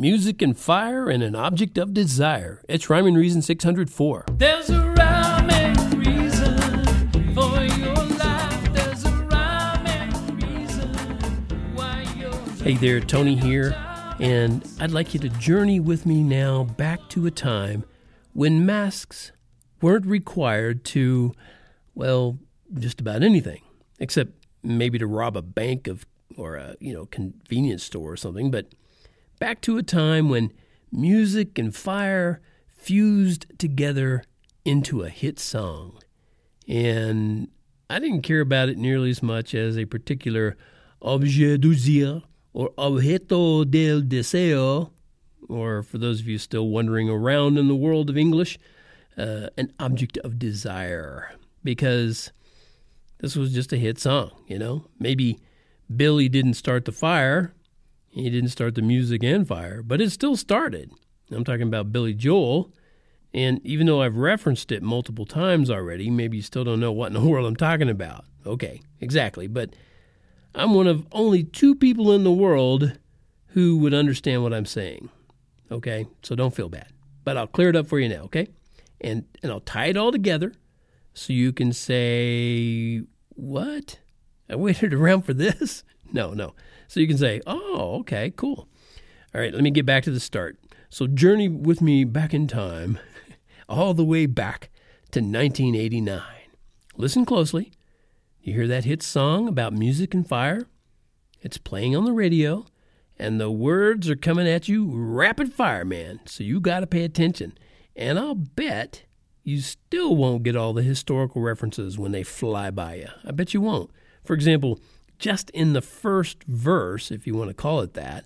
Music and Fire and an Object of Desire. It's Rhyme and Reason 604. There's a rhyming reason for your life. There's a rhyming reason why you're. Hey there, Tony here, and I'd like you to journey with me now back to a time when masks weren't required to, well, just about anything, except maybe to rob a bank of or a you know convenience store or something. But back to a time when music and fire fused together into a hit song, and I didn't care about it nearly as much as a particular objet désir or objeto del deseo, or for those of you still wandering around in the world of English, uh, an object of desire, because this was just a hit song, you know? Maybe Billy didn't start the fire, he didn't start the music and fire, but it still started. I'm talking about Billy Joel. And even though I've referenced it multiple times already, maybe you still don't know what in the world I'm talking about. Okay, exactly. But I'm one of only two people in the world who would understand what I'm saying. Okay, so don't feel bad. But I'll clear it up for you now, okay? And, and I'll tie it all together so you can say, What? I waited around for this? No, no. So you can say, Oh, okay, cool. All right, let me get back to the start. So journey with me back in time, all the way back to 1989. Listen closely. You hear that hit song about music and fire? It's playing on the radio, and the words are coming at you rapid fire, man. So you got to pay attention. And I'll bet you still won't get all the historical references when they fly by you. I bet you won't. For example, just in the first verse, if you want to call it that,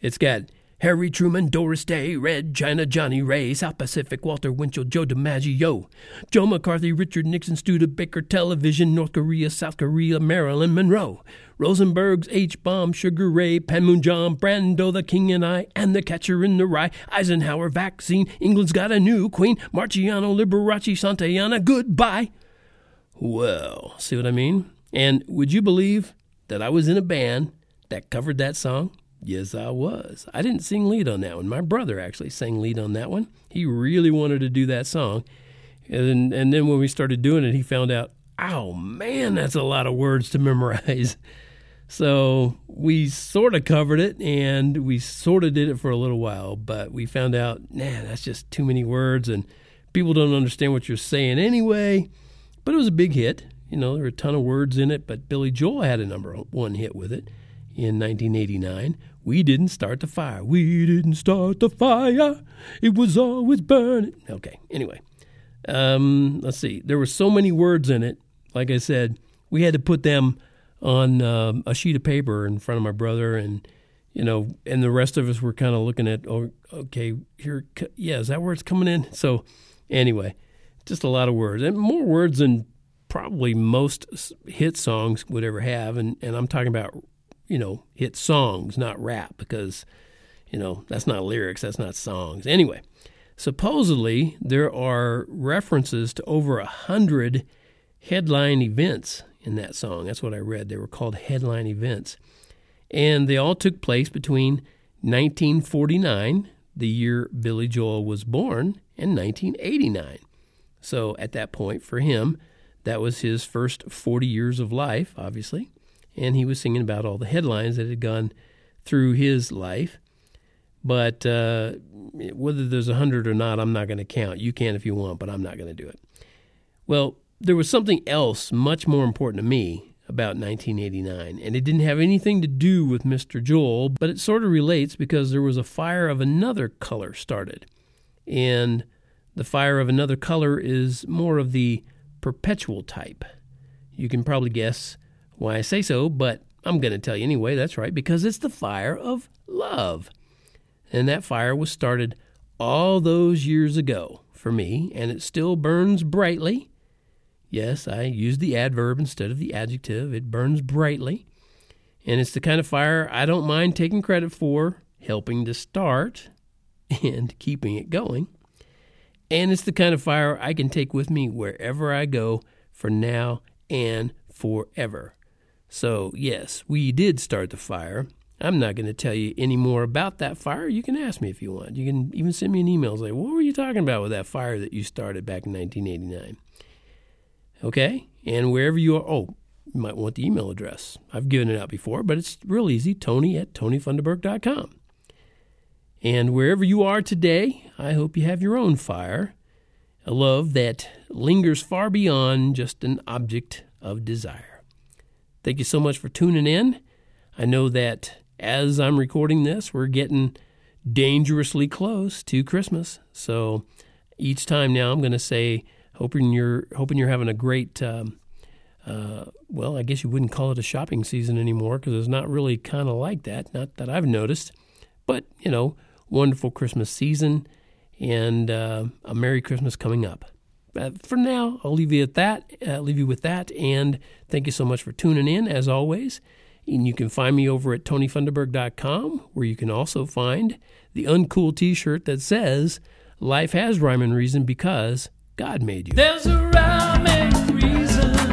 it's got Harry Truman, Doris Day, Red China, Johnnie Ray, South Pacific, Walter Winchell, Joe DiMaggio, Joe McCarthy, Richard Nixon, Studebaker, Television, North Korea, South Korea, Marilyn Monroe, Rosenberg's H Bomb, Sugar Ray, Panmunjom, Brando, the King and I, and the Catcher in the Rye, Eisenhower, Vaccine, England's got a new queen, Marciano, Liberace, Santayana, goodbye. Well, see what I mean? And would you believe that I was in a band that covered that song? Yes, I was. I didn't sing lead on that one. My brother actually sang lead on that one. He really wanted to do that song. And, and then when we started doing it, he found out, oh man, that's a lot of words to memorize. So we sort of covered it and we sort of did it for a little while, but we found out, nah, that's just too many words and people don't understand what you're saying anyway. But it was a big hit. You know, there were a ton of words in it, but Billy Joel had a number one hit with it in 1989. We didn't start the fire. We didn't start the fire. It was always burning. Okay, anyway. Um, let's see. There were so many words in it. Like I said, we had to put them on um, a sheet of paper in front of my brother, and you know, and the rest of us were kind of looking at, oh, okay, here, yeah, is that where it's coming in? So, anyway, just a lot of words, and more words than probably most hit songs would ever have, and and I'm talking about, you know, hit songs, not rap, because, you know, that's not lyrics, that's not songs. Anyway, supposedly there are references to over a hundred headline events in that song. That's what I read. They were called headline events. And they all took place between 1949, the year Billy Joel was born, and 1989. So at that point, for him, that was his first 40 years of life, obviously. And he was singing about all the headlines that had gone through his life. But uh, whether there's a 100 or not, I'm not going to count. You can if you want, but I'm not going to do it. Well, there was something else much more important to me about 1989, and it didn't have anything to do with Mr. Joel, but it sort of relates because there was a fire of another color started. And the fire of another color is more of the perpetual type. You can probably guess why I say so, but I'm going to tell you anyway. That's right, because it's the fire of love. And that fire was started all those years ago for me, and it still burns brightly Yes, I use the adverb instead of the adjective. It burns brightly. And it's the kind of fire I don't mind taking credit for, helping to start and keeping it going. And it's the kind of fire I can take with me wherever I go for now and forever. So, yes, we did start the fire, I'm not going to tell you any more about that fire. You can ask me if you want. You can even send me an email say, "What were you talking about with that fire that you started back in 1989?" Okay, and wherever you are, oh, you might want the email address. I've given it out before, but it's real easy. Tony at tonyfunderburk.com. And wherever you are today, I hope you have your own fire, a love that lingers far beyond just an object of desire. Thank you so much for tuning in. I know that as I'm recording this, we're getting dangerously close to Christmas. So each time now, I'm going to say, hoping you're hoping you're having a great. Um, uh, well, I guess you wouldn't call it a shopping season anymore because it's not really kind of like that. Not that I've noticed, but you know, wonderful Christmas season and uh, a Merry Christmas coming up. Uh, for now, I'll leave you at that. Uh, leave you with that, and thank you so much for tuning in as always. And you can find me over at tonyfunderburk.com, where you can also find the uncool T-shirt that says "Life has rhyme and reason because God made you." There's a rhyme and reason